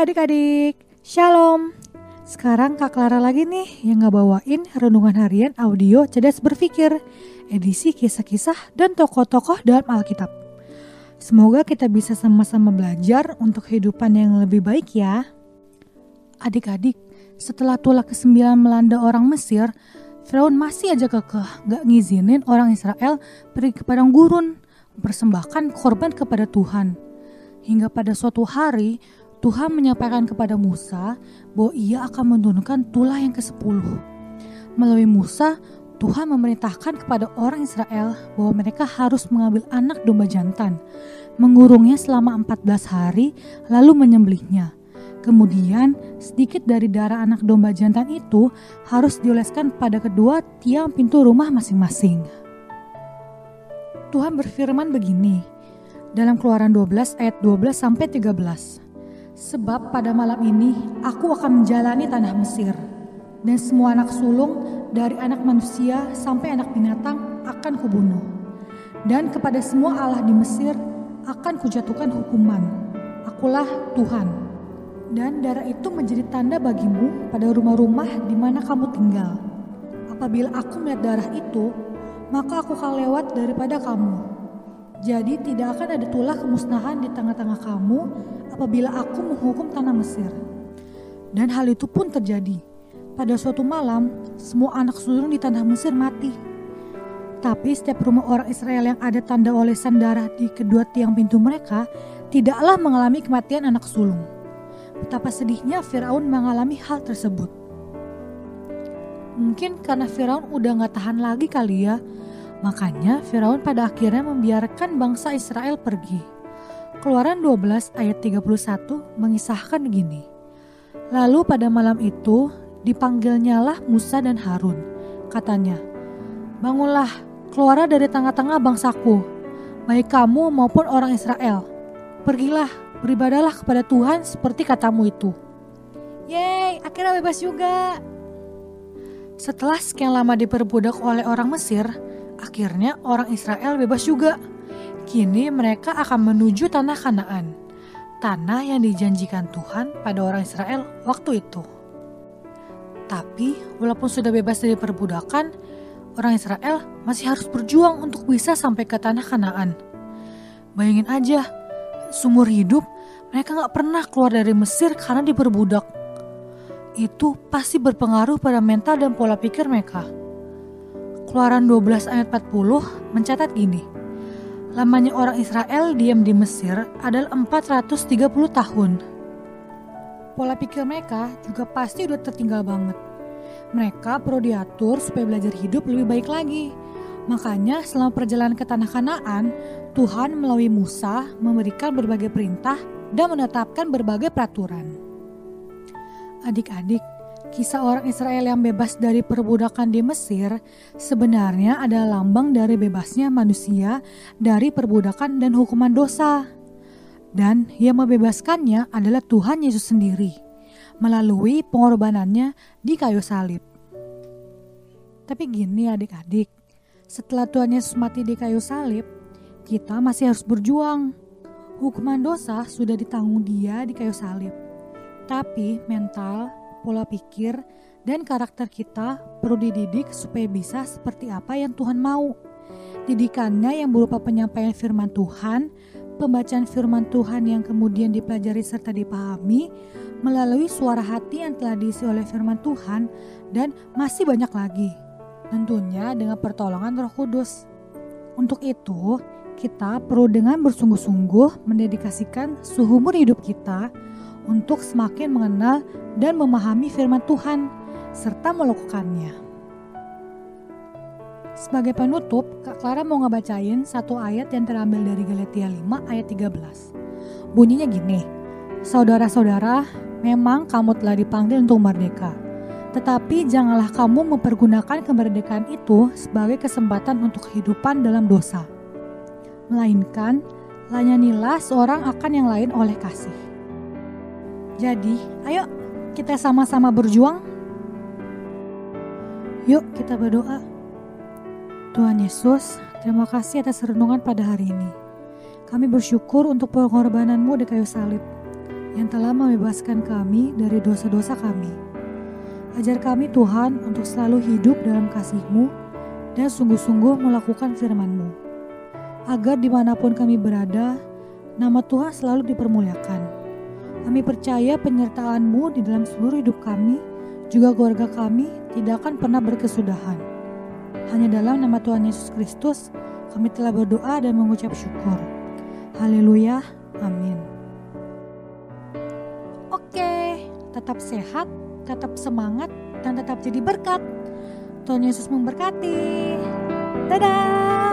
adik-adik, Shalom. Sekarang Kak Clara lagi nih yang ngebawain renungan harian audio cerdas berpikir, edisi kisah-kisah dan tokoh-tokoh dalam Alkitab. Semoga kita bisa sama-sama belajar untuk kehidupan yang lebih baik ya. Adik-adik, setelah tulah ke-9 melanda orang Mesir, Firaun masih aja kekeh gak ngizinin orang Israel pergi ke padang gurun, mempersembahkan korban kepada Tuhan. Hingga pada suatu hari, Tuhan menyampaikan kepada Musa bahwa ia akan menurunkan tulah yang ke-10. Melalui Musa, Tuhan memerintahkan kepada orang Israel bahwa mereka harus mengambil anak domba jantan, mengurungnya selama 14 hari, lalu menyembelihnya. Kemudian, sedikit dari darah anak domba jantan itu harus dioleskan pada kedua tiang pintu rumah masing-masing. Tuhan berfirman begini dalam Keluaran 12 ayat 12 sampai 13. Sebab pada malam ini aku akan menjalani tanah Mesir, dan semua anak sulung dari anak manusia sampai anak binatang akan kubunuh. Dan kepada semua Allah di Mesir akan kujatuhkan hukuman. Akulah Tuhan. Dan darah itu menjadi tanda bagimu pada rumah-rumah di mana kamu tinggal. Apabila aku melihat darah itu, maka aku akan lewat daripada kamu. Jadi tidak akan ada tulah kemusnahan di tengah-tengah kamu apabila aku menghukum tanah Mesir. Dan hal itu pun terjadi. Pada suatu malam, semua anak sulung di tanah Mesir mati. Tapi setiap rumah orang Israel yang ada tanda olesan darah di kedua tiang pintu mereka tidaklah mengalami kematian anak sulung. Betapa sedihnya Firaun mengalami hal tersebut. Mungkin karena Firaun udah gak tahan lagi kali ya. Makanya Firaun pada akhirnya membiarkan bangsa Israel pergi. Keluaran 12 ayat 31 mengisahkan gini. Lalu pada malam itu dipanggilnyalah Musa dan Harun. Katanya, Bangunlah, keluarlah dari tengah-tengah bangsaku, baik kamu maupun orang Israel. Pergilah, beribadalah kepada Tuhan seperti katamu itu. Yeay, akhirnya bebas juga. Setelah sekian lama diperbudak oleh orang Mesir, akhirnya orang Israel bebas juga. Kini mereka akan menuju tanah Kanaan, tanah yang dijanjikan Tuhan pada orang Israel waktu itu. Tapi, walaupun sudah bebas dari perbudakan, orang Israel masih harus berjuang untuk bisa sampai ke tanah Kanaan. Bayangin aja, sumur hidup mereka gak pernah keluar dari Mesir karena diperbudak. Itu pasti berpengaruh pada mental dan pola pikir mereka. Keluaran 12 ayat 40 mencatat gini. Lamanya orang Israel diam di Mesir adalah 430 tahun. Pola pikir mereka juga pasti udah tertinggal banget. Mereka perlu diatur supaya belajar hidup lebih baik lagi. Makanya selama perjalanan ke tanah Kanaan, Tuhan melalui Musa memberikan berbagai perintah dan menetapkan berbagai peraturan. Adik-adik, Kisah orang Israel yang bebas dari perbudakan di Mesir sebenarnya adalah lambang dari bebasnya manusia dari perbudakan dan hukuman dosa. Dan yang membebaskannya adalah Tuhan Yesus sendiri melalui pengorbanannya di kayu salib. Tapi gini adik-adik, setelah Tuhan Yesus mati di kayu salib, kita masih harus berjuang. Hukuman dosa sudah ditanggung dia di kayu salib. Tapi mental, pola pikir, dan karakter kita perlu dididik supaya bisa seperti apa yang Tuhan mau. Didikannya yang berupa penyampaian firman Tuhan, pembacaan firman Tuhan yang kemudian dipelajari serta dipahami melalui suara hati yang telah diisi oleh firman Tuhan dan masih banyak lagi. Tentunya dengan pertolongan Roh Kudus. Untuk itu, kita perlu dengan bersungguh-sungguh mendedikasikan seumur hidup kita untuk semakin mengenal dan memahami firman Tuhan serta melakukannya. Sebagai penutup, Kak Clara mau ngebacain satu ayat yang terambil dari Galatia 5 ayat 13. Bunyinya gini, Saudara-saudara, memang kamu telah dipanggil untuk merdeka. Tetapi janganlah kamu mempergunakan kemerdekaan itu sebagai kesempatan untuk kehidupan dalam dosa. Melainkan, layanilah seorang akan yang lain oleh kasih. Jadi, ayo kita sama-sama berjuang. Yuk kita berdoa. Tuhan Yesus, terima kasih atas renungan pada hari ini. Kami bersyukur untuk pengorbananmu di kayu salib. yang telah membebaskan kami dari dosa-dosa kami. Ajar kami Tuhan untuk selalu hidup dalam kasih-Mu dan sungguh-sungguh melakukan firman-Mu. Agar di mana pun kami berada, nama Tuhan selalu dipermuliakan. Kami percaya penyertaan-Mu di dalam seluruh hidup kami, juga keluarga kami tidak akan pernah berkesudahan. Hanya dalam nama Tuhan Yesus Kristus, kami telah berdoa dan mengucap syukur. Haleluya, amin. Oke, tetap sehat, tetap semangat, dan tetap jadi berkat. Tuhan Yesus memberkati. Dadah!